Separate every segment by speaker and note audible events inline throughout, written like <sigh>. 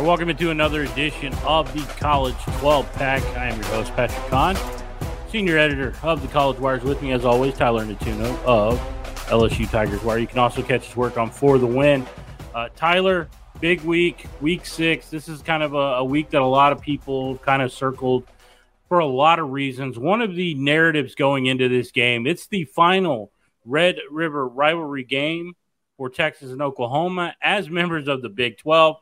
Speaker 1: right, welcome into another edition of the College 12 Pack. I am your host, Patrick Kahn, senior editor of the College Wires. With me, as always, Tyler Nettuno of LSU Tigers Wire. You can also catch his work on For the Win. Uh, Tyler, big week, week six. This is kind of a, a week that a lot of people kind of circled for a lot of reasons. One of the narratives going into this game, it's the final Red River rivalry game for Texas and Oklahoma as members of the Big 12.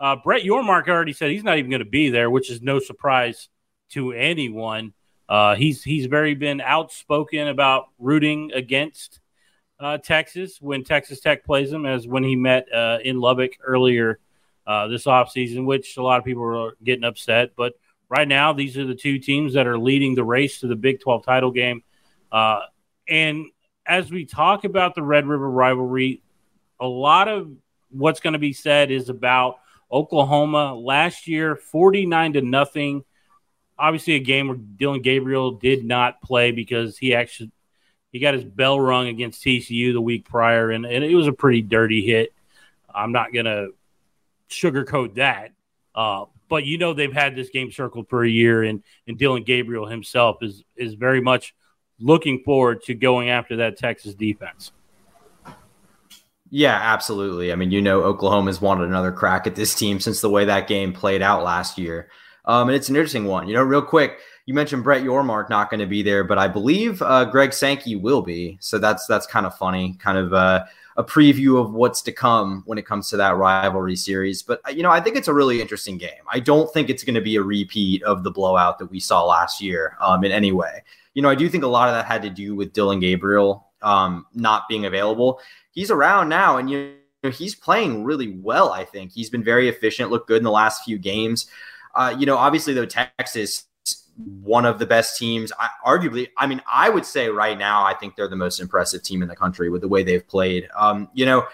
Speaker 1: Uh, Brett Yormark already said he's not even going to be there, which is no surprise to anyone. Uh, he's he's very been outspoken about rooting against uh, Texas when Texas Tech plays them, as when he met uh, in Lubbock earlier uh, this offseason, which a lot of people are getting upset. But right now, these are the two teams that are leading the race to the Big 12 title game. Uh, and as we talk about the Red River rivalry, a lot of what's going to be said is about Oklahoma last year, 49 to nothing. Obviously, a game where Dillon Gabriel did not play because he actually he got his bell rung against TCU the week prior, and, and it was a pretty dirty hit. I'm not gonna sugarcoat that, uh, but you know they've had this game circled for a year, and and Dillon Gabriel himself is is very much looking forward to going after that Texas defense.
Speaker 2: Yeah, absolutely. I mean, you know, Oklahoma's wanted another crack at this team since the way that game played out last year. Um, and it's an interesting one. You know, real quick, you mentioned Brett Yormark not going to be there, but I believe uh, Greg Sankey will be. So that's that's kind of funny, kind of uh, a preview of what's to come when it comes to that rivalry series. But you know, I think it's a really interesting game. I don't think it's going to be a repeat of the blowout that we saw last year um, in any way. You know, I do think a lot of that had to do with Dillon Gabriel um, not being available he's around now and you know he's playing really well i think he's been very efficient looked good in the last few games uh, you know obviously though texas one of the best teams I, arguably i mean i would say right now i think they're the most impressive team in the country with the way they've played um, you know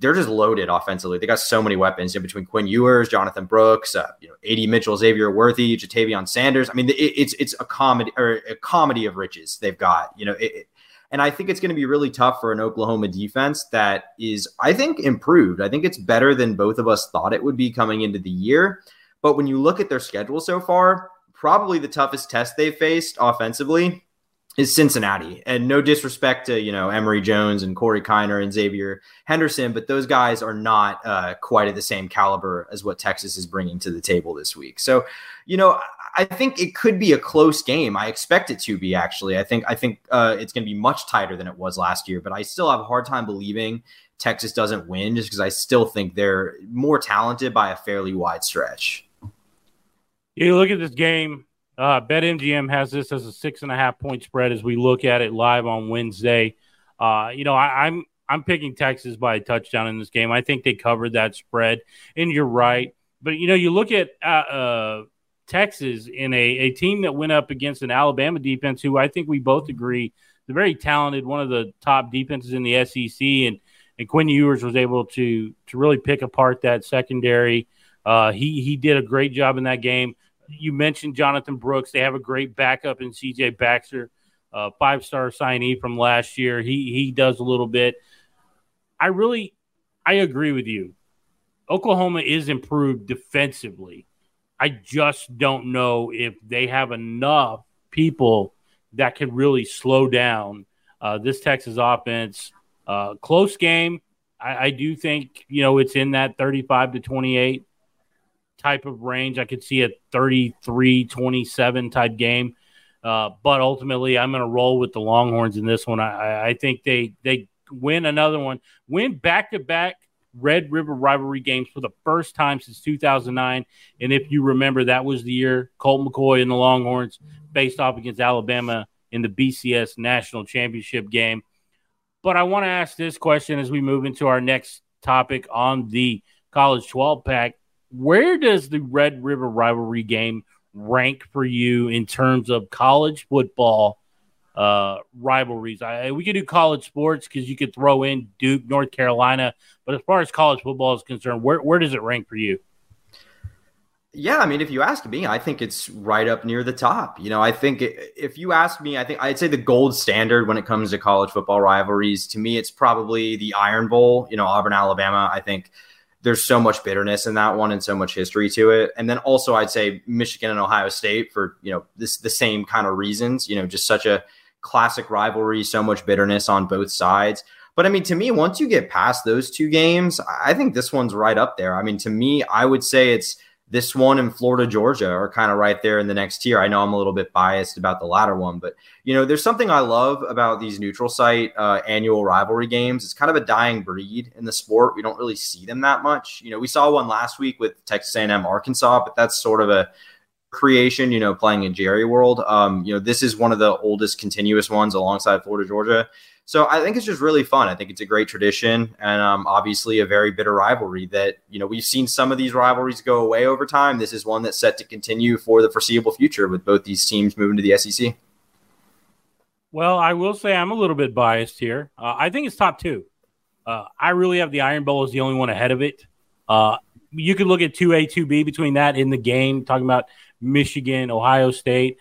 Speaker 2: they're just loaded offensively. They got so many weapons you know, between Quinn Ewers, Jonathan Brooks, uh, you know, AD Mitchell, Xavier Worthy, Ja'Tavion Sanders. I mean, it, it's it's a comedy or a comedy of riches they've got. You know, it, and I think it's going to be really tough for an Oklahoma defense that is, I think, improved. I think it's better than both of us thought it would be coming into the year. But when you look at their schedule so far, probably the toughest test they've faced offensively is Cincinnati. And no disrespect to, you know, Emory Jones and Corey Kiner and Xavier Henderson, but those guys are not uh, quite at the same caliber as what Texas is bringing to the table this week. So, you know, I think it could be a close game. I expect it to be actually. I think I think uh, it's going to be much tighter than it was last year. But I still have a hard time believing Texas doesn't win, just because I still think they're more talented by a fairly wide stretch.
Speaker 1: You look at this game. Uh, BetMGM has this as a six and a half point spread as we look at it live on Wednesday. Uh, you know, I, I'm I'm picking Texas by a touchdown in this game. I think they covered that spread, and you're right. But you know, you look at uh, uh Texas in a, a team that went up against an Alabama defense who I think we both agree the very talented, one of the top defenses in the SEC, and and Quinn Ewers was able to to really pick apart that secondary. Uh, he he did a great job in that game. You mentioned Jonathan Brooks; they have a great backup in C.J. Baxter, uh, five star signee from last year. He he does a little bit. I really I agree with you. Oklahoma is improved defensively. I just don't know if they have enough people that can really slow down uh, this Texas offense. Uh, close game. I, I, do think, you know, it's in that 35 to 28 type of range. I could see a 33 27 type game. Uh, but ultimately, I'm going to roll with the Longhorns in this one. I, I think they they win another one, win back to back Red River rivalry games for the first time since 2009. And if you remember, that was the year Colt McCoy and the Longhorns faced off against Alabama in the BCS national championship game. But I want to ask this question as we move into our next topic on the college 12 pack. Where does the Red River rivalry game rank for you in terms of college football uh, rivalries. I, we could do college sports because you could throw in Duke, North Carolina. But as far as college football is concerned, where, where does it rank for you?
Speaker 2: Yeah, I mean, if you ask me, I think it's right up near the top. You know, I think if you ask me, I think I'd say the gold standard when it comes to college football rivalries. To me, it's probably the Iron Bowl. You know, Auburn, Alabama. I think there's so much bitterness in that one and so much history to it. And then also I'd say Michigan and Ohio State for, you know, this the same kind of reasons, you know, just such a classic rivalry, so much bitterness on both sides. But I mean, to me, once you get past those two games, I think this one's right up there. I mean, to me, I would say it's this one in Florida, Georgia are kind of right there in the next tier. I know I'm a little bit biased about the latter one, but you know, there's something I love about these neutral site uh, annual rivalry games. It's kind of a dying breed in the sport. We don't really see them that much. You know, we saw one last week with Texas A&M Arkansas, but that's sort of a creation. You know, playing in Jerry World. Um, you know, this is one of the oldest continuous ones alongside Florida, Georgia. So I think it's just really fun. I think it's a great tradition and um, obviously a very bitter rivalry that, you know, we've seen some of these rivalries go away over time. This is one that's set to continue for the foreseeable future with both these teams moving to the SEC.
Speaker 1: Well, I will say I'm a little bit biased here. Uh, I think it's top two. Uh, I really have the Iron Bowl as the only one ahead of it. Uh, you could look at 2A, 2B between that in the game, talking about Michigan, Ohio State.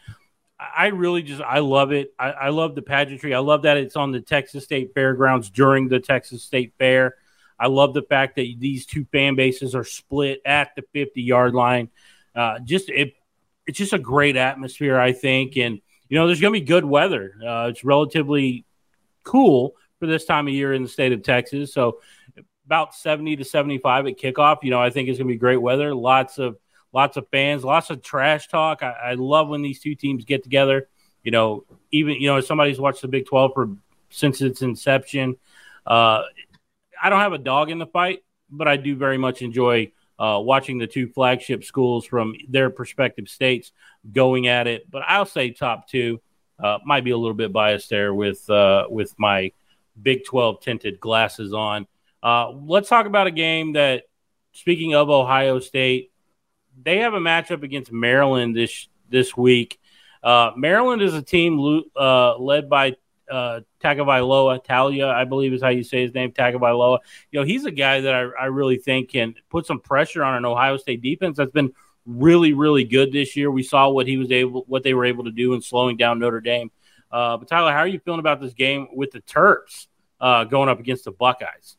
Speaker 1: I really just I love it. I, I, love the pageantry. I love that it's on the Texas State Fairgrounds during the Texas State Fair. I love the fact that these two fan bases are split at the 50 yard line. Uh, just it, it's just a great atmosphere, I think. And you know, there's going to be good weather. Uh, it's relatively cool for this time of year in the state of Texas. So about 70 to 75 at kickoff. You know, I think it's going to be great weather. Lots of lots of fans, lots of trash talk. I, I, love when these two teams get together. You know, even you know, if somebody's watched the Big Twelve for since its inception. Uh, I don't have a dog in the fight, but I do very much enjoy uh, watching the two flagship schools from their respective states going at it. But I'll say top two. Uh, might be a little bit biased there with uh, with my Big Twelve tinted glasses on. Uh, let's talk about a game that, speaking of Ohio State, they have a matchup against Maryland this this week. Uh, Maryland is a team uh, led by uh, Tagovailoa, Taulia, I believe is how you say his name, Tagovailoa. You know, he's a guy that I, I really think can put some pressure on an Ohio State defense that's been really, really good this year. We saw what he was able, what they were able to do in slowing down Notre Dame. Uh, but Tyler, how are you feeling about this game with the Terps uh, going up against the Buckeyes?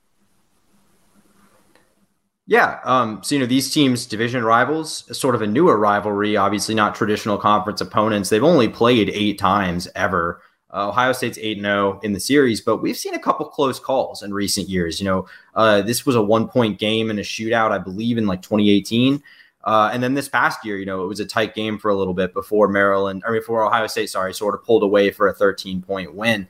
Speaker 2: Yeah. Um, so, you know, these teams, division rivals, sort of a newer rivalry, obviously not traditional conference opponents. They've only played eight times ever. Uh, Ohio State's 8 0 in the series, but we've seen a couple close calls in recent years. You know, uh, this was a one point game in a shootout, I believe, in like 2018. Uh, and then this past year, you know, it was a tight game for a little bit before Maryland, or before Ohio State, sorry, sort of pulled away for a 13 point win.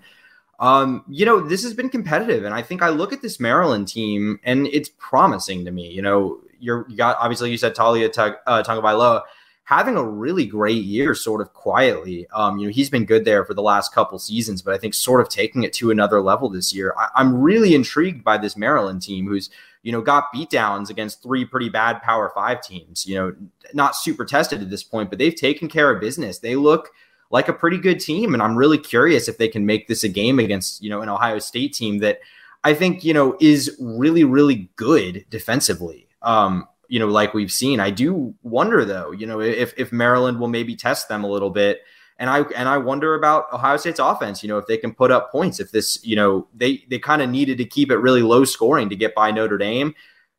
Speaker 2: Um, you know, this has been competitive, and I think I look at this Maryland team, and it's promising to me. You know, you're you got obviously you said Taulia Tug, uh, having a really great year, sort of quietly. Um, you know, he's been good there for the last couple seasons, but I think sort of taking it to another level this year. I, I'm really intrigued by this Maryland team, who's you know got beatdowns against three pretty bad Power Five teams. You know, not super tested at this point, but they've taken care of business. They look like a pretty good team. And I'm really curious if they can make this a game against, you know, an Ohio State team that I think, you know, is really, really good defensively. Um, you know, like we've seen. I do wonder though, you know, if if Maryland will maybe test them a little bit. And I and I wonder about Ohio State's offense, you know, if they can put up points, if this, you know, they they kind of needed to keep it really low scoring to get by Notre Dame.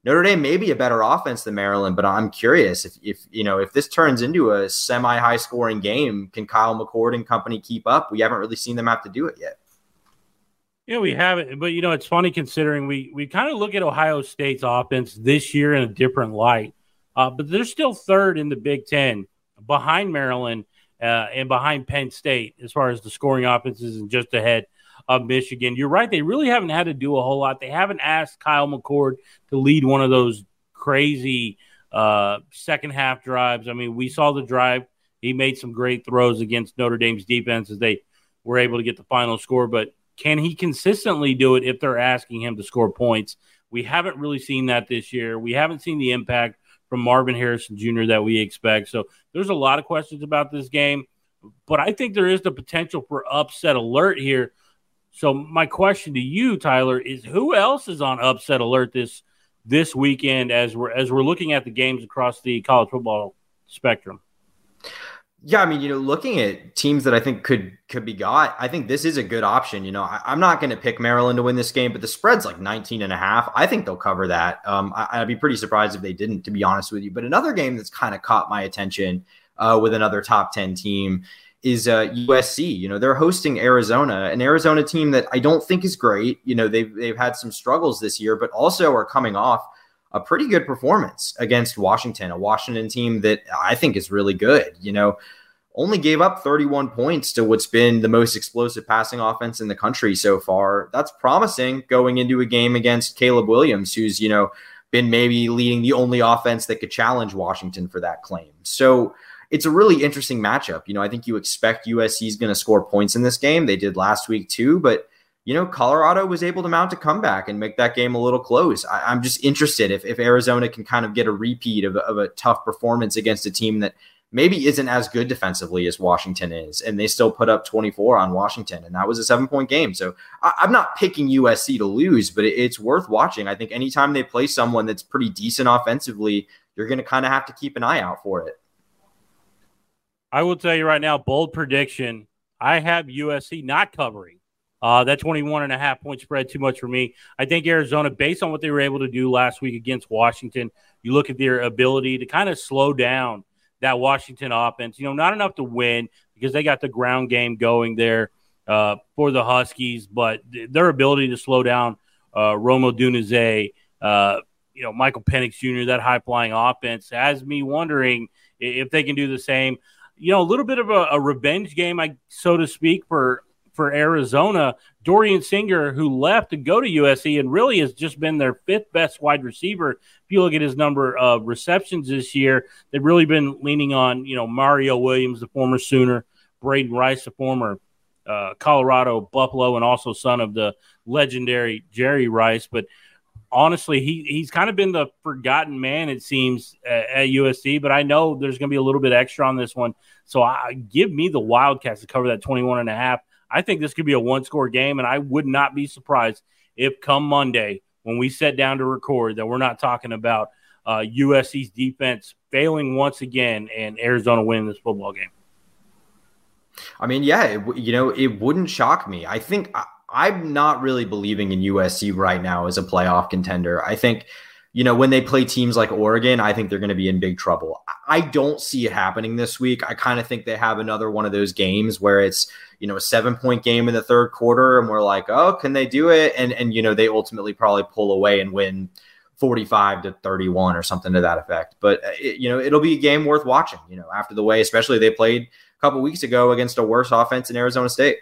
Speaker 2: Notre Dame may be a better offense than Maryland, but I'm curious if, if you know if this turns into a semi high scoring game, can Kyle McCord and company keep up? We haven't really seen them have to do it yet.
Speaker 1: Yeah, we haven't, but you know it's funny considering we we kind of look at Ohio State's offense this year in a different light, uh, but they're still third in the Big Ten, behind Maryland uh, and behind Penn State as far as the scoring offenses, and just ahead of Michigan. You're right; they really haven't had to do a whole lot. They haven't asked Kyle McCord to lead one of those crazy uh, second half drives. I mean, we saw the drive; he made some great throws against Notre Dame's defense as they were able to get the final score. But can he consistently do it if they're asking him to score points? We haven't really seen that this year. We haven't seen the impact from Marvin Harrison Jr. that we expect. So there's a lot of questions about this game, but I think there is the potential for upset alert here so my question to you, Tyler, is who else is on upset alert this this weekend as we're as we're looking at the games across the college football spectrum?
Speaker 2: Yeah, I mean, you know, looking at teams that I think could could be got, I think this is a good option. You know, I, am not going to pick Maryland to win this game, but the spread's like 19 and a half. I think they'll cover that. Um, I, would be pretty surprised if they didn't, to be honest with you. But another game that's kind of caught my attention uh, with another top 10 team is uh, USC. You know, they're hosting Arizona, an Arizona team that I don't think is great. You know, they've they've had some struggles this year, but also are coming off a pretty good performance against Washington, a Washington team that I think is really good. You know, only gave up 31 points to what's been the most explosive passing offense in the country so far. That's promising going into a game against Caleb Williams, who's, you know, been maybe leading the only offense that could challenge Washington for that claim. So it's a really interesting matchup. You know, I think you expect USC is going to score points in this game. They did last week too, but you know, Colorado was able to mount a comeback and make that game a little close. I, am just interested if, if Arizona can kind of get a repeat of, of a tough performance against a team that maybe isn't as good defensively as Washington is, and they still put up 24 on Washington, and that was a seven point game. So I, am not picking USC to lose, but it, it's worth watching. I think anytime they play someone that's pretty decent offensively, you're going to kind of have to keep an eye out for it.
Speaker 1: I will tell you right now, bold prediction. I have USC not covering. Uh, that 21 and a half point spread too much for me. I think Arizona, based on what they were able to do last week against Washington, you look at their ability to kind of slow down that Washington offense. You know, not enough to win because they got the ground game going there uh, for the Huskies, but th- their ability to slow down uh, Rome Odunze, uh, you know, Michael Penix Jr., that high flying offense has me wondering if they can do the same. You know, a little bit of a, a revenge game, I so to speak, for for Arizona. Dorian Singer, who left to go to USC and really has just been their fifth best wide receiver. If you look at his number of receptions this year, they've really been leaning on, you know, Mario Williams, the former Sooner, Brenden Rice, the former uh, Colorado Buffalo, and also son of the legendary Jerry Rice. But honestly, he he's kind of been the forgotten man, it seems, at, at USC. But I know there's going to be a little bit extra on this one. So I give me the Wildcats to cover that 21 and a half. I think this could be a one score game, and I would not be surprised if come Monday when we sit down to record that we're not talking about uh, USC's defense failing once again and Arizona winning this football game.
Speaker 2: I mean, yeah, it, you know, it wouldn't shock me. I think I, am not really believing in USC right now as a playoff contender. I think you know, when they play teams like Oregon, I think they're going to be in big trouble. I don't see it happening this week. I kind of think they have another one of those games where it's, you know, a seven point game in the third quarter and we're like, oh, can they do it? And, and, you know, they ultimately probably pull away and win 45 to 31 or something to that effect. But, uh, it, you know, it'll be a game worth watching, you know, after the way, especially they played a couple weeks ago against a worse offense in Arizona State.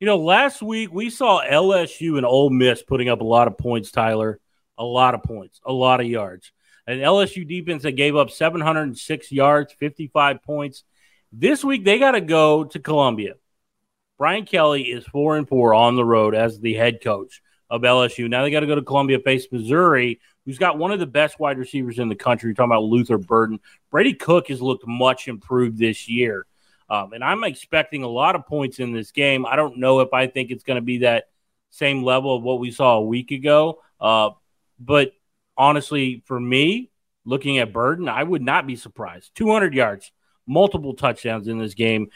Speaker 1: You know, last week we saw LSU and Ole Miss putting up a lot of points, Tyler a lot of points, a lot of yards. An LSU defense that gave up 706 yards, 55 points. This week they got to go to Columbia. Brian Kelly is four and four on the road as the head coach of LSU. Now they got to go to Columbia, face Missouri, who's got one of the best wide receivers in the country. You're talking about Luther Burden. Brady Cook has looked much improved this year. Um, and I'm expecting a lot of points in this game. I don't know if I think it's going to be that same level of what we saw a week ago. Uh, but honestly, for me, looking at Burden, I would not be surprised. 200 yards, multiple touchdowns in this game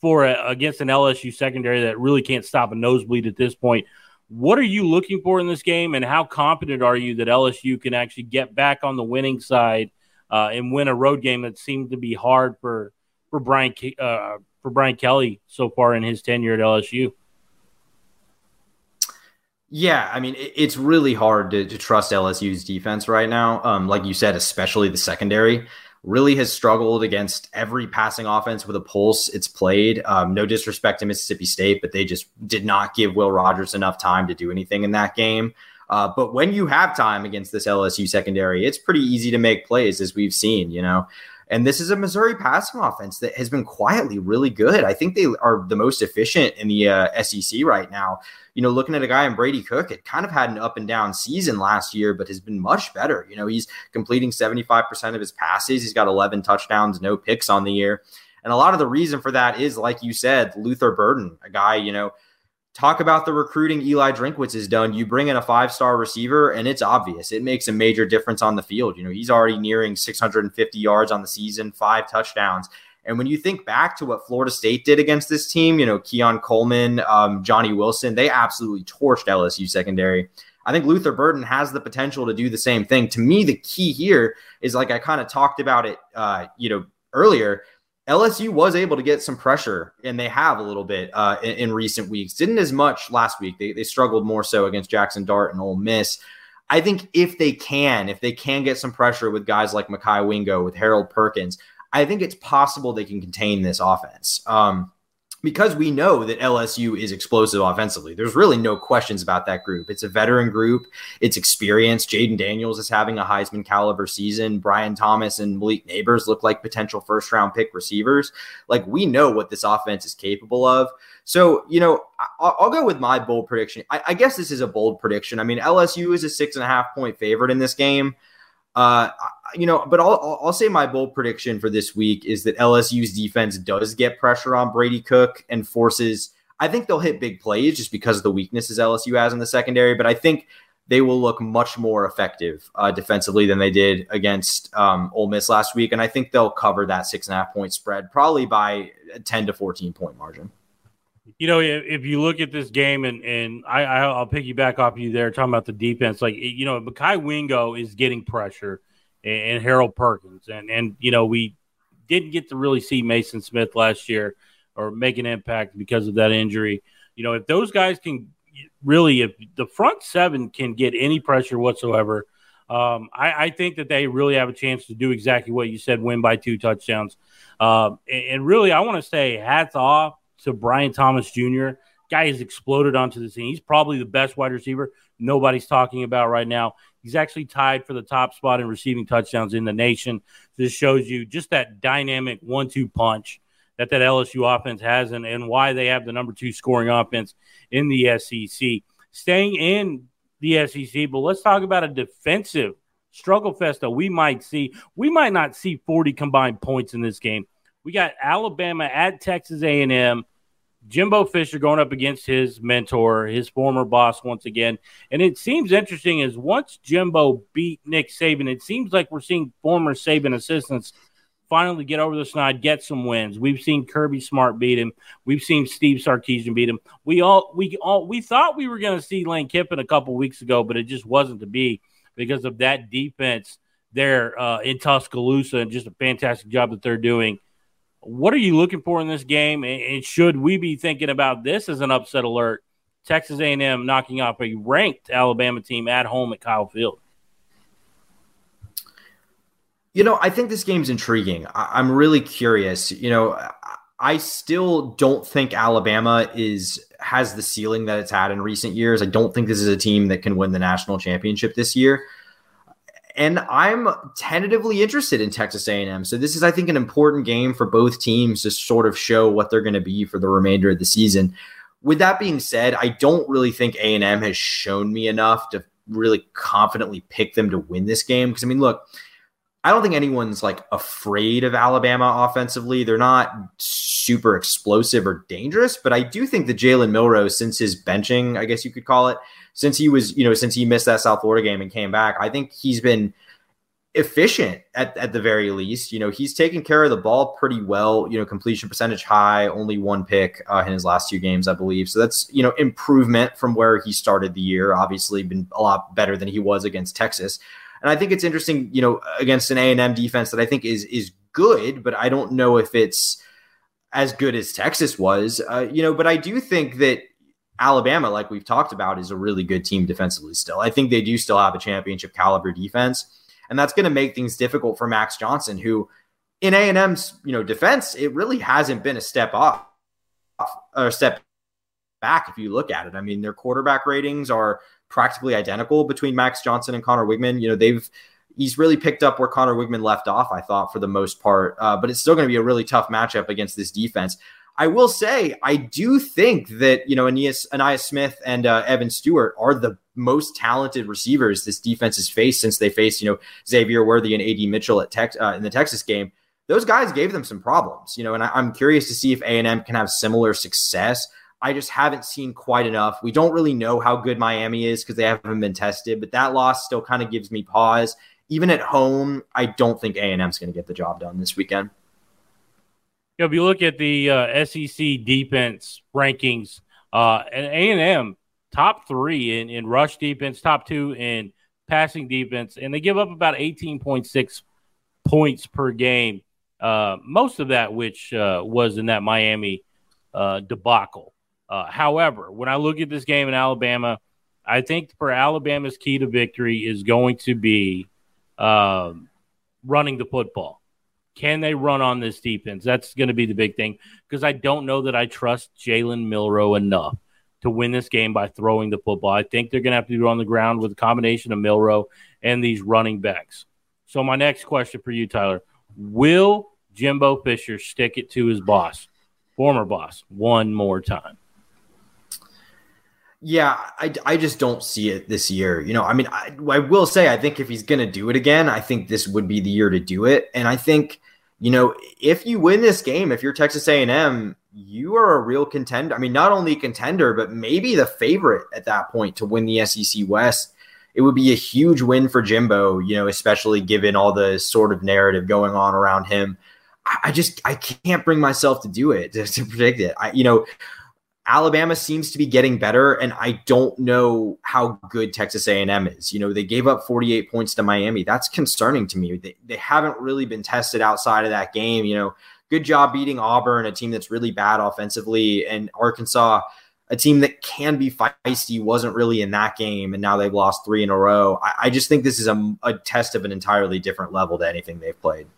Speaker 1: for a, against an LSU secondary that really can't stop a nosebleed at this point. What are you looking for in this game, and how confident are you that LSU can actually get back on the winning side uh, and win a road game that seemed to be hard for for Brian uh, for Brian Kelly so far in his tenure at LSU?
Speaker 2: Yeah, I mean, it's really hard to, to trust LSU's defense right now. Um, like you said, especially the secondary really has struggled against every passing offense with a pulse it's played. Um, no disrespect to Mississippi State, but they just did not give Will Rogers enough time to do anything in that game. Uh, but when you have time against this LSU secondary, it's pretty easy to make plays, as we've seen. You know, and this is a Missouri passing offense that has been quietly really good. I think they are the most efficient in the uh, SEC right now. You know, looking at a guy in Brady Cook, it kind of had an up and down season last year, but has been much better. You know, he's completing 75% of his passes. He's got 11 touchdowns, no picks on the year. And a lot of the reason for that is, like you said, Luther Burden, a guy, you know, talk about the recruiting Eli Drinkwitz has done. You bring in a five star receiver, and it's obvious. It makes a major difference on the field. You know, he's already nearing 650 yards on the season, five touchdowns. And when you think back to what Florida State did against this team, you know, Keon Coleman, um, Johnny Wilson, they absolutely torched LSU secondary. I think Luther Burden has the potential to do the same thing. To me, the key here is like I kind of talked about it, uh, you know, earlier. LSU was able to get some pressure, and they have a little bit uh, in, in, recent weeks. Didn't as much last week. They, they struggled more so against Jackson Dart and Ole Miss. I think if they can, if they can get some pressure with guys like Mekhi Wingo, with Harold Perkins, I think it's possible they can contain this offense. Um, because we know that LSU is explosive offensively. There's really no questions about that group. It's a veteran group, it's experienced. Jayden Daniels is having a Heisman caliber season. Brian Thomas and Malik Nabers look like potential first round pick receivers. Like we know what this offense is capable of. So, you know, I'll, go with my bold prediction. I guess this is a bold prediction. I mean, LSU is a six and a half point favorite in this game. Uh, you know, but I'll, I'll say my bold prediction for this week is that LSU's defense does get pressure on Brady Cook and forces. I think they'll hit big plays just because of the weaknesses LSU has in the secondary, but I think they will look much more effective uh, defensively than they did against um, Ole Miss last week, and I think they'll cover that six and a half point spread probably by a ten to fourteen point margin.
Speaker 1: You know, if, if you look at this game, and and I, I'll piggyback off you there talking about the defense. Like you know, Mekhi Wingo is getting pressure, and, and Harold Perkins, and and you know we didn't get to really see Maason Smith last year or make an impact because of that injury. You know, if those guys can really, if the front seven can get any pressure whatsoever, um, I, I, think that they really have a chance to do exactly what you said, win by two touchdowns. Uh, and, and, really, I want to say hats off to Brian Thomas Jr. Guy has exploded onto the scene. He's probably the best wide receiver nobody's talking about right now. He's actually tied for the top spot in receiving touchdowns in the nation. This shows you just that dynamic one-two punch that that LSU offense has, and, and why they have the number two scoring offense in the SEC. Staying in the SEC, but let's talk about a defensive struggle fest that we might see. We might not see 40 combined points in this game. We got Alabama at Texas A&M. Jimbo Fisher going up against his mentor, his former boss once again. And it seems interesting is once Jimbo beat Nick Saban, it seems like we're seeing former Saban assistants finally get over the snide, get some wins. We've seen Kirby Smart beat him. We've seen Steve Sarkisian beat him. We all we all we thought we were going to see Lane Kiffin a couple weeks ago, but it just wasn't to be because of that defense there uh, in Tuscaloosa and just a fantastic job that they're doing what are you looking for in this game? And should we be thinking about this as an upset alert? Texas A&M knocking off a ranked Alabama team at home at Kyle Field.
Speaker 2: You know, I think this game's intriguing. I- am really curious. You know, I still don't think Alabama is has the ceiling that it's had in recent years. I don't think this is a team that can win the national championship this year and I'm tentatively interested in Texas A&M. So this is, I think, an important game for both teams to sort of show what they're going to be for the remainder of the season. With that being said, I don't really think A&M has shown me enough to really confidently pick them to win this game. Because I mean, look, I don't think anyone's like afraid of Alabama offensively. They're not super explosive or dangerous, but I do think that Jalen Milroe, since his benching, I guess you could call it, since he was, you know, since he missed that South Florida game and came back, I think he's been efficient at, at the very least. You know, he's taken care of the ball pretty well, you know, completion percentage high, only one pick uh, in his last two games, I believe. So that's, you know, improvement from where he started the year. Obviously been a lot better than he was against Texas. And I think it's interesting, you know, against an A&M defense that I think is is good, but I don't know if it's as good as Texas was. Uh, you know, but I do think that Alabama, like we've talked about, is a really good team defensively still. I think they do still have a championship caliber defense, and that's going to make things difficult for Max Johnson, who in A&M's, you know, defense, it really hasn't been a step off or step back if you look at it. I mean, their quarterback ratings are practically identical between Max Johnson and Conner Weigman. You know, they've he's really picked up where Conner Weigman left off, I thought, for the most part. Uh, but it's still going to be a really tough matchup against this defense. I will say, I do think that, you know, Ainias, Ainias Smith and uh, Evan Stewart are the most talented receivers this defense has faced since they faced, you know, Xavier Worthy and AD Mitchell at Tex, uh, in the Texas game. Those guys gave them some problems, you know, and I, I'm curious to see if A&M can have similar success. I just haven't seen quite enough. We don't really know how good Miami is because they haven't been tested, but that loss still kind of gives me pause. Even at home, I don't think A&M is going to get the job done this weekend.
Speaker 1: You know, if you look at the uh, SEC defense rankings, uh, and A and M top three in, in rush defense, top two in passing defense, and they give up about 18.6 points per game. Uh, most of that, which uh, was in that Miami uh, debacle. Uh, however, when I look at this game in Alabama, I think for Alabama's key to victory is going to be um, running the football. Can they run on this defense? That's going to be the big thing because I don't know that I trust Jalen Milroe enough to win this game by throwing the football. I think they're going to have to do it on the ground with a combination of Milroe and these running backs. So, my next question for you, Tyler Will Jimbo Fisher stick it to his boss, former boss, one more time?
Speaker 2: Yeah, I, I just don't see it this year. You know, I mean, I, I will say, I think if he's going to do it again, I think this would be the year to do it. And I think, you know, if you win this game, if you're Texas A&M, you are a real contender. I mean, not only contender, but maybe the favorite at that point to win the SEC West. It would be a huge win for Jimbo, you know, especially given all the sort of narrative going on around him. I just I can't bring myself to do it <laughs> to, to predict it. I you know Alabama seems to be getting better, and I don't know how good Texas A&M is. You know, they gave up 48 points to Miami. That's concerning to me. They, they haven't really been tested outside of that game. You know, good job beating Auburn, a team that's really bad offensively, and Arkansas, a team that can be feisty, wasn't really in that game, and now they've lost three in a row. I, I just think this is a, a test of an entirely different level to anything they've played.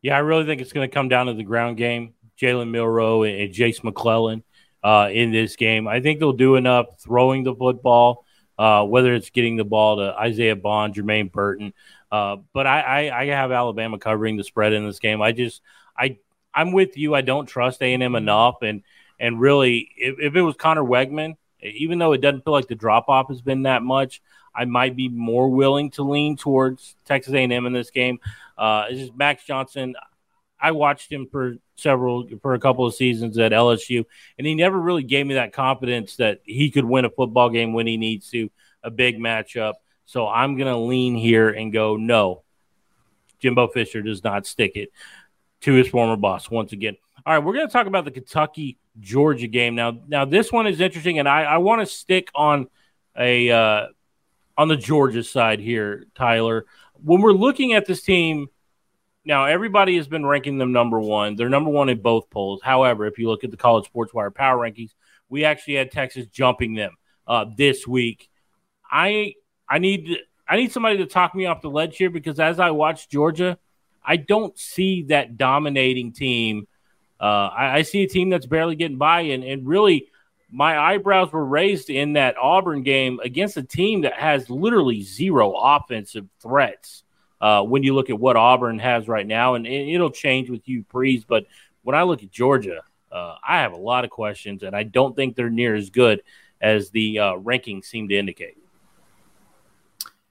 Speaker 1: Yeah, I really think it's going to come down to the ground game. Jalen Milroe and Jase McClellan uh, in this game. I think they'll do enough throwing the football, uh, whether it's getting the ball to Isaiah Bond, Jermaine Burton. Uh, but I, I, I, have Alabama covering the spread in this game. I just I I'm with you. I don't trust A and M enough, and and really, if, if it was Conner Weigman, even though it doesn't feel like the drop off has been that much, I might be more willing to lean towards Texas A and M in this game. Uh, it's just Max Johnson. I watched him for several for a couple of seasons at LSU, and he never really gave me that confidence that he could win a football game when he needs to, a big matchup. So I'm going to lean here and go no. Jimbo Fisher does not stick it to his former boss once again. All right, we're going to talk about the Kentucky Georgia game now. Now this one is interesting, and I, I want to stick on a uh, on the Georgia side here, Tyler. When we're looking at this team now everybody has been ranking them number one. They're number one in both polls. However, if you look at the College Sports Wire power rankings, we actually had Texas jumping them uh, this week. I I need I need somebody to talk me off the ledge here because as I watch Georgia, I don't see that dominating team. Uh, I, I, see a team that's barely getting by, and, and really, my eyebrows were raised in that Auburn game against a team that has literally zero offensive threats uh, when you look at what Auburn has right now, and it'll change with Hugh, Freeze. But when I look at Georgia, uh, I have a lot of questions, and I don't think they're near as good as the uh, rankings seem to indicate.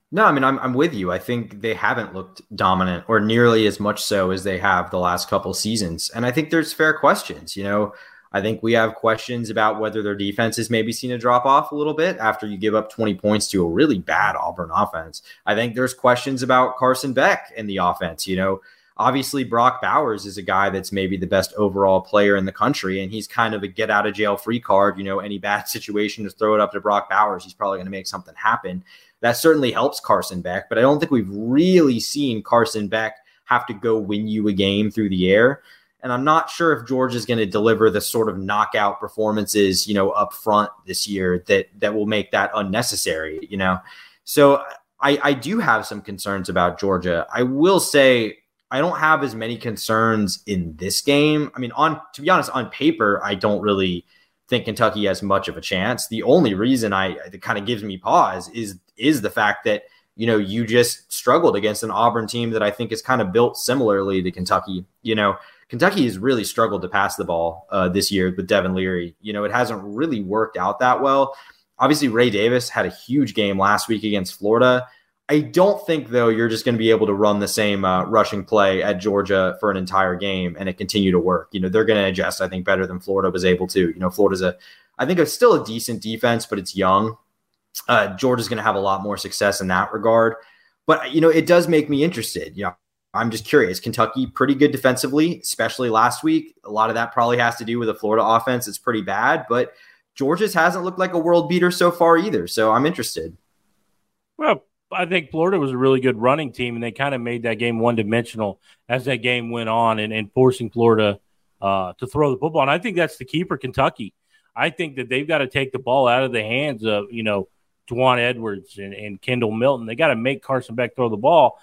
Speaker 2: No, I mean I'm I'm with you. I think they haven't looked dominant or nearly as much so as they have the last couple seasons. And I think there's fair questions. You know, I think we have questions about whether their defense has maybe seen a drop off a little bit after you give up 20 points to a really bad Auburn offense. I think there's questions about Carson Beck in the offense. You know, obviously Brock Bowers is a guy that's maybe the best overall player in the country, and he's kind of a get out of jail free card. You know, any bad <laughs> situation, just throw it up to Brock Bowers. He's probably going to make something happen. That certainly helps Carson Beck, but I don't think we've really seen Carson Beck have to go win you a game through the air. And I'm not sure if George is going to deliver the sort of knockout performances, you know, up front this year that that will make that unnecessary, you know. So I, I do have some concerns about Georgia. I will say I don't have as many concerns in this game. I mean, on to be honest, on paper, I don't really think Kentucky has much of a chance. The only reason I that kind of gives me pause is is the fact that you know you just struggled against an Auburn team that I think is kind of built similarly to Kentucky. You know, Kentucky has really struggled to pass the ball uh, this year with Devin Leary. You know, it hasn't really worked out that well. Obviously, Ray Davis had a huge game last week against Florida. I don't think, though, you're just going to be able to run the same uh, rushing play at Georgia for an entire game and it continue to work. You know, they're going to adjust, I think, better than Florida was able to. You know, Florida's a, I think it's still a decent defense, but it's young. Uh, Georgia's going to have a lot more success in that regard. But, you know, it does make me interested. You know, I'm just curious. Kentucky pretty good defensively, especially last week. A lot of that probably has to do with the Florida offense. It's pretty bad, but Georgia's hasn't looked like a world beater so far either. So I'm interested.
Speaker 1: Well, I think Florida was a really good running team, and they kind of made that game one dimensional as that game went on and, and forcing Florida uh, to throw the football. And I think that's the key for Kentucky. I think that they've got to take the ball out of the hands of, you know, Daijun Edwards and, and Kendall Milton. They got to make Carson Beck throw the ball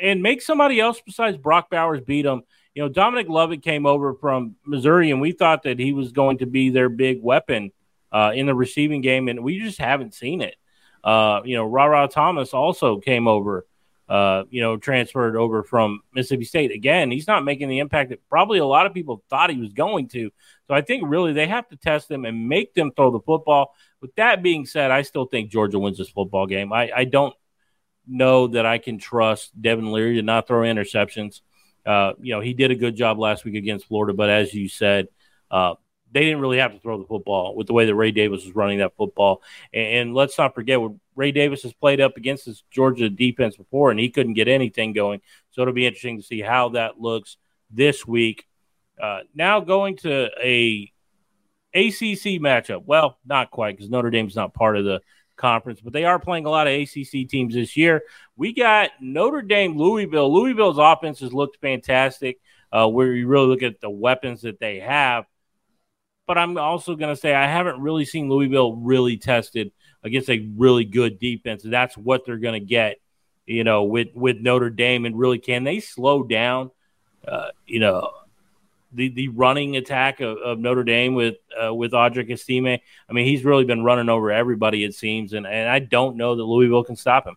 Speaker 1: and make somebody else besides Brock Bowers beat them. You know, Dominic Lovett came over from Missouri, and we thought that he was going to be their big weapon uh, in the receiving game, and we just haven't seen it. Uh, you know, Ra Thomas also came over, uh, you know, transferred over from Mississippi State. Again, he's not making the impact that probably a lot of people thought he was going to. So I think really they have to test them and make them throw the football. With that being said, I still think Georgia wins this football game. I, I don't know that I can trust Devin Leary to not throw interceptions. Uh, you know, he did a good job last week against Florida, but as you said, uh, they didn't really have to throw the football with the way that Ray Davis was running that football. And, and let's not forget what Ray Davis has played up against this Georgia defense before, and he couldn't get anything going. So it'll be interesting to see how that looks this week. Uh, now going to a ACC matchup. Well, not quite because Notre Dame's not part of the conference, but they are playing a lot of ACC teams this year. We got Notre Dame, Louisville. Louisville's offense has looked fantastic. Uh, where you really look at the weapons that they have. But I'm also going to say I haven't really seen Louisville really tested against a really good defense. That's what they're going to get, you know, with with Notre Dame. And really, can they slow down, uh, you know, the the running attack of, of Notre Dame with uh, with Audric Estime. I mean, he's really been running over everybody it seems, and and I don't know that Louisville can stop him.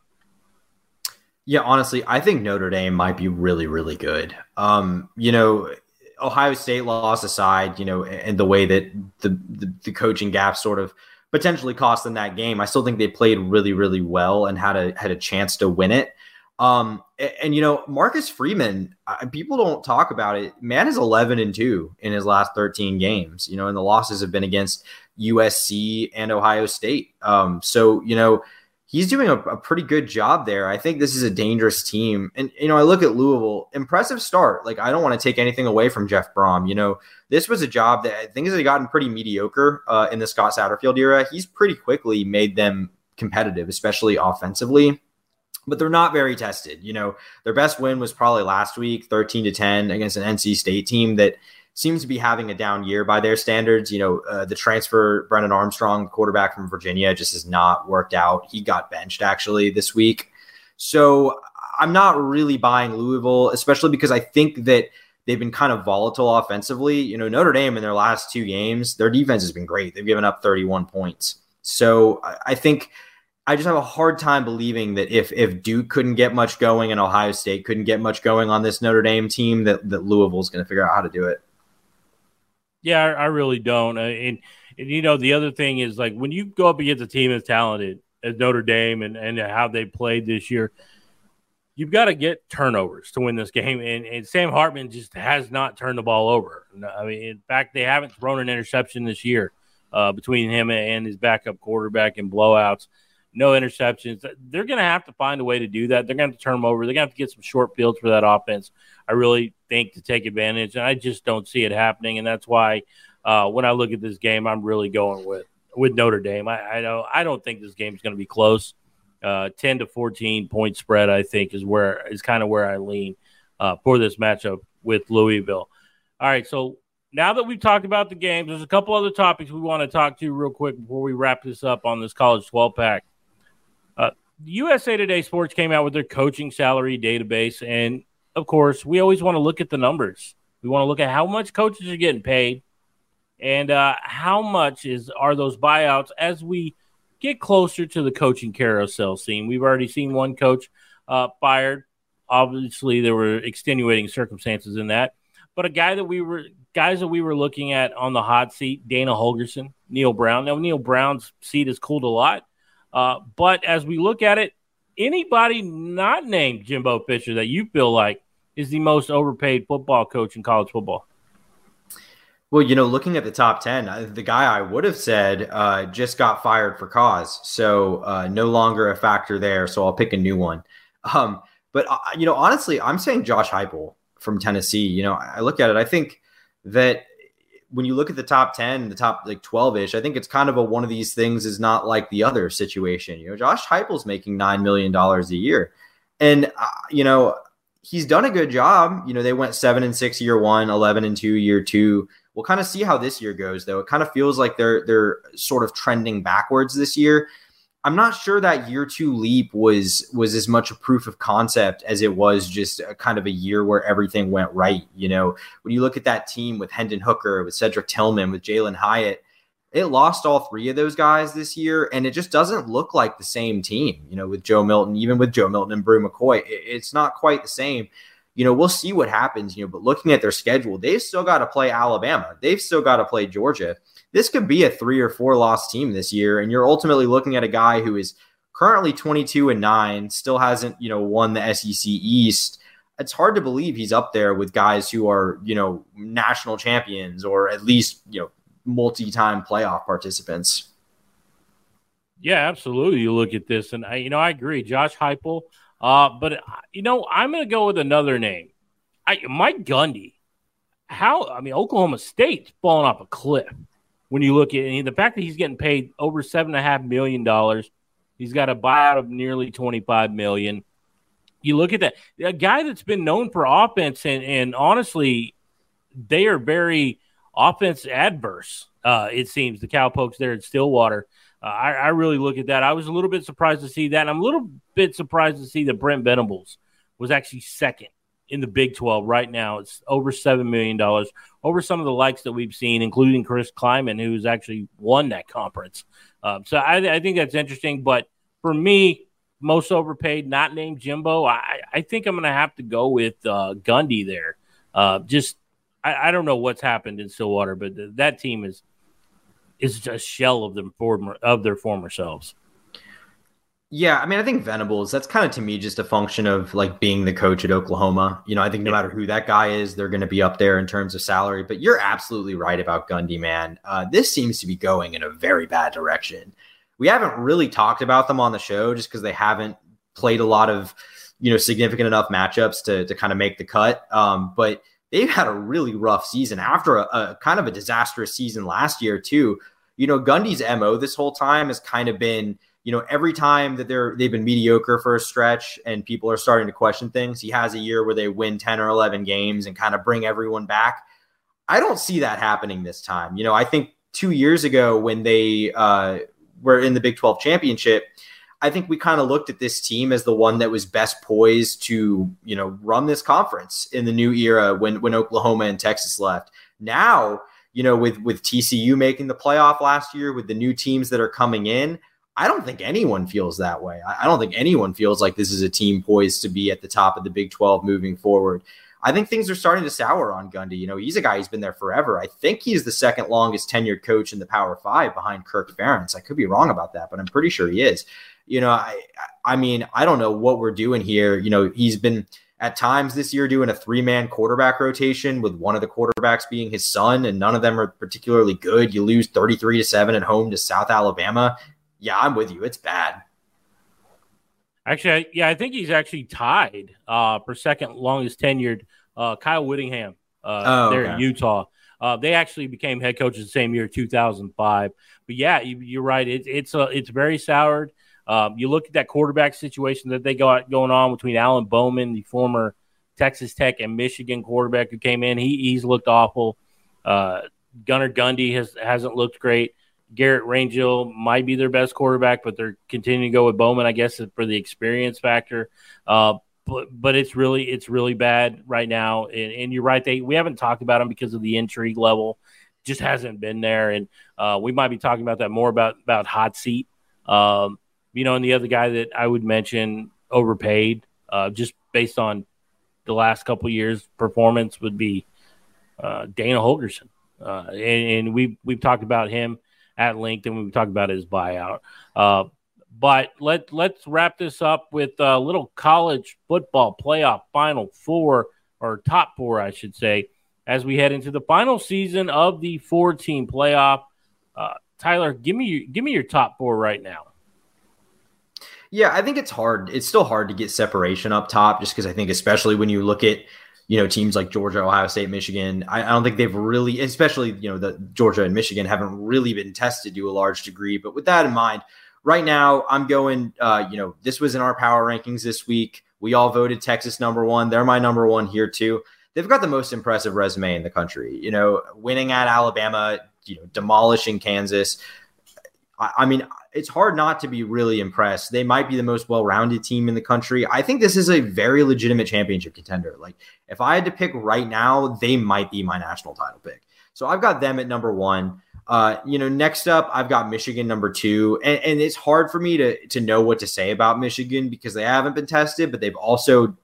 Speaker 2: Yeah, honestly, I think Notre Dame might be really really good. Um, you know, Ohio State loss aside, you know, and the way that the, the the coaching gap sort of potentially cost them that game, I still think they played really really well and had a had a chance to win it. Um, and, and, you know, Marcus Freeman, uh, people don't talk about it. Man is 11 and 2 in his last 13 games, you know, and the losses have been against USC and Ohio State. Um, so, you know, he's doing a, a, pretty good job there. I think this is a dangerous team. And, you know, I look at Louisville, impressive start. Like, I don't want to take anything away from Jeff Brohm. You know, this was a job that things had gotten pretty mediocre uh, in the Scott Satterfield era. He's pretty quickly made them competitive, especially offensively but they're not very tested. You know, their best win was probably last week, 13 to 10 against an NC State team that seems to be having a down year by their standards. You know, uh, the transfer Brennan Armstrong, quarterback from Virginia, just has not worked out. He got benched actually this week. So I'm not really buying Louisville, especially because I think that they've been kind of volatile offensively. You know, Notre Dame in their last two games, their defense has been great. They've given up 31 points. So I think I just have a hard time believing that if if Duke couldn't get much going and Ohio State couldn't get much going on this Notre Dame team, that that Louisville's going to figure out how to do it.
Speaker 1: Yeah, I, I really don't. Uh, and, and you know, the other thing is like when you go up against a team as talented as Notre Dame and and how they played this year, you've got to get turnovers to win this game. And, and Sam Hartman just has not turned the ball over. I mean, in fact, they haven't thrown an interception this year uh, between him and his backup quarterback in blowouts no interceptions. They're going to have to find a way to do that. They're going to turn them over. They're going to have to get some short fields for that offense. I really think to take advantage, and I just don't see it happening. And that's why uh, when I look at this game, I'm really going with with Notre Dame. I, I don't I don't think this game is going to be close. Uh, Ten to fourteen point spread, I think, is where is kind of where I lean uh, for this matchup with Louisville. All right, so now that we've talked about the games, there's a couple other topics we want to talk to real quick before we wrap this up on this college 12 pack. USA Today Sports came out with their coaching salary database. And of course, we always want to look at the numbers. We want to look at how much coaches are getting paid and uh, how much is are those buyouts as we get closer to the coaching carousel scene. We've already seen one coach uh, fired. Obviously, there were extenuating circumstances in that. But a guy that we were guys that we were looking at on the hot seat, Dana Holgorsen, Neal Brown. Now Neal Brown's seat has cooled a lot. Uh, but as we look at it, anybody not named Jimbo Fisher that you feel like is the most overpaid football coach in college football?
Speaker 2: Well, you know, looking at the top 10, uh, the guy I would have said uh, just got fired for cause. So uh, no longer a factor there. So I'll pick a new one. Um, But uh, you know, honestly, I'm saying Josh Heupel from Tennessee. You know, I look at it. I think that when you look at the top 10, the top like 12 ish, I think it's kind of a one of these things is not like the other situation. You know, Josh Heupel's making $9 million a year. And, uh, you know, he's done a good job. You know, they went seven and six year one, 11 and two year two. We'll kind of see how this year goes, though. It kind of feels like they're they're sort of trending backwards this year. I'm not sure that year two leap was was as much a proof of concept as it was just a kind of a year where everything went right. You know, when you look at that team with Hendon Hooker, with Cedric Tillman, with Jalin Hyatt, it lost all three of those guys this year, and it just doesn't look like the same team. You know, with Joe Milton, even with Joe Milton and Bru McCoy, it's not quite the same. You know, we'll see what happens. You know, but looking at their schedule, they've still got to play Alabama. They've still got to play Georgia this could be a three or four loss team this year. And you're ultimately looking at a guy who is currently 22 and nine, still hasn't, you know, won the SEC East. It's hard to believe he's up there with guys who are, you know, national champions or at least, you know, multi-time playoff participants.
Speaker 1: Yeah, absolutely. You look at this, and I, you know, I agree, Josh Heupel. Uh, but you know, I'm going to go with another name, I, Mike Gundy. How? I mean, Oklahoma State's falling off a cliff when you look at the fact that he's getting paid over seven and a half million dollars, he's got a buyout of nearly twenty five million. You look at that a guy that's been known for offense, and, and honestly, they are very offense adverse. Uh, it seems the cowpokes there at Stillwater. Uh, I, I, really look at that. I was a little bit surprised to see that. I'm a little bit surprised to see that Brent Venables was actually second in the Big 12 right now. It's over $7 million, over some of the likes that we've seen, including Chris Klieman, who's actually won that conference. Um, so I, I, think that's interesting. But for me, most overpaid, not named Jimbo, I, I think I'm going to have to go with uh, Gundy there. Uh, just, I, I, don't know what's happened in Stillwater, but th- that team is is a shell of them former of their former selves.
Speaker 2: Yeah, I mean, I think Venables, that's kind of to me just a function of like being the coach at Oklahoma. You know, I think no matter who that guy is, they're going to be up there in terms of salary. But you're absolutely right about Gundy, man. Uh, this seems to be going in a very bad direction. We haven't really talked about them on the show just because they haven't played a lot of, you know, significant enough matchups to, to kind of make the cut. Um, but they've had a really rough season after a, a kind of a disastrous season last year, too. You know, Gundy's MO this whole time has kind of been – you know, every time that they're they've been mediocre for a stretch and people are starting to question things, he has a year where they win 10 or 11 games and kind of bring everyone back. I don't see that happening this time. You know, I think 2 years ago when they uh, were in the Big 12 championship, I think we kind of looked at this team as the one that was best poised to, you know, run this conference in the new era when when Oklahoma and Texas left. Now, you know, with with TCU making the playoff last year, with the new teams that are coming in, I don't think anyone feels that way. I don't think anyone feels like this is a team poised to be at the top of the Big 12 moving forward. I think things are starting to sour on Gundy. You know, he's a guy who's been there forever. I think he's the second longest tenured coach in the Power Five behind Kirk Ferentz. I could be wrong about that, but I'm pretty sure he is. You know, I, I mean, I don't know what we're doing here. You know, he's been at times this year doing a three man quarterback rotation with one of the quarterbacks being his son, and none of them are particularly good. You lose 33 to 7 at home to South Alabama yeah, I'm with you. It's bad.
Speaker 1: Actually, yeah, I think he's actually tied uh, for second longest tenured. Uh, Kyle Whittingham uh, oh, there okay. in Utah. Uh, they actually became head coaches the same year, 2005. But yeah, you, are right. It, it's a, it's very soured. Um, you look at that quarterback situation that they got going on between Alan Bowman, the former Texas Tech and Michigan quarterback who came in. He, he's looked awful. Uh, Gunnar Gundy has hasn't looked great. Garrett Rangel might be their best quarterback, but they're continuing to go with Bowman, I guess, for the experience factor. Uh, but but it's really it's really bad right now, and, and, you're right. They we haven't talked about them because of the intrigue level, just hasn't been there, and uh, we might be talking about that more about about hot seat. Um, you know, and the other guy that I would mention overpaid, uh, just based on the last couple years' performance, would be uh, Dana Holgorsen, uh, and, and we've we've talked about him at length, and we talk about his buyout. Uh, but let let's wrap this up with a little college football playoff final four or top four, I should say, as we head into the final season of the four team playoff. Uh, Tyler, give me give me your top four right now.
Speaker 2: Yeah, I think it's hard. It's still hard to get separation up top just because I think, especially when you look at, you know, teams like Georgia, Ohio State, Michigan, I, I, don't think they've really, especially, you know, the Georgia and Michigan haven't really been tested to a large degree. But with that in mind, right now I'm going, uh, you know, this was in our power rankings this week. We all voted Texas number one. They're my number one here too. They've got the most impressive resume in the country. You know, winning at Alabama, you know, demolishing Kansas. I, mean, it's hard not to be really impressed. They might be the most well-rounded team in the country. I think this is a very legitimate championship contender. Like if I had to pick right now, they might be my national title pick. So I've got them at number one. Uh, you know, next up, I've got Michigan number two, and, and it's hard for me to to know what to say about Michigan because they haven't been tested, but they've also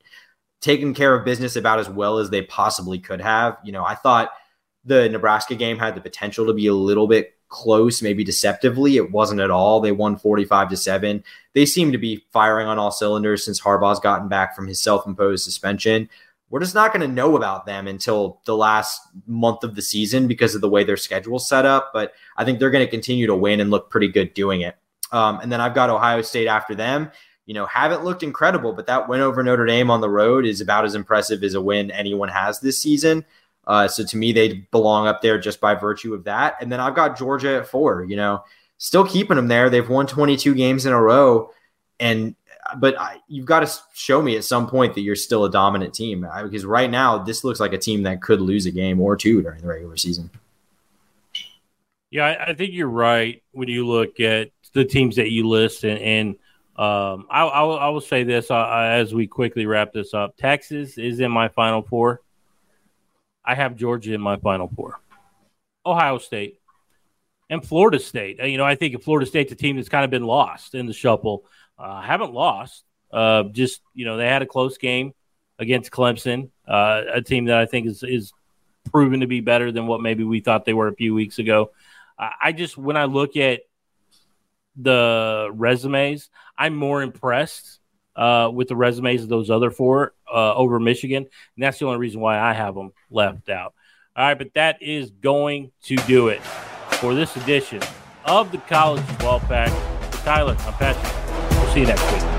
Speaker 2: taken care of business about as well as they possibly could have. You know, I thought the Nebraska game had the potential to be a little bit close, maybe deceptively. It wasn't at all. They won 45 to 7. They seem to be firing on all cylinders since Harbaugh's gotten back from his self imposed suspension. We're just not going to know about them until the last month of the season because of the way their schedule's set up. But I think they're going to continue to win and look pretty good doing it. Um, and then I've got Ohio State after them. You know, haven't looked incredible, but that win over Notre Dame on the road is about as impressive as a win anyone has this season. Uh, so to me, they belong up there just by virtue of that. And then I've got Georgia at four. You know, still keeping them there. They've won 22 games in a row, and but I, you've got to show me at some point that you're still a dominant team. I, because right now, this looks like a team that could lose a game or two during the regular season.
Speaker 1: Yeah, I, I think you're right when you look at the teams that you list, and, and um, I, I, will, I, will, say this uh, as we quickly wrap this up. Texas is in my final four. I have Georgia in my final four. Ohio State and Florida State. You know, I think Florida State's a team that's kind of been lost in the shuffle. Uh, haven't lost. Uh, just you know, they had a close game against Clemson, uh, a team that I think is is proven to be better than what maybe we thought they were a few weeks ago. I just when I look at the resumes, I'm more impressed uh, with the resumes of those other four uh, over Michigan. And that's the only reason why I have them left out. All right, but that is going to do it for this edition of the College 12 Pack. Tyler, I'm Patrick. We'll see you next week.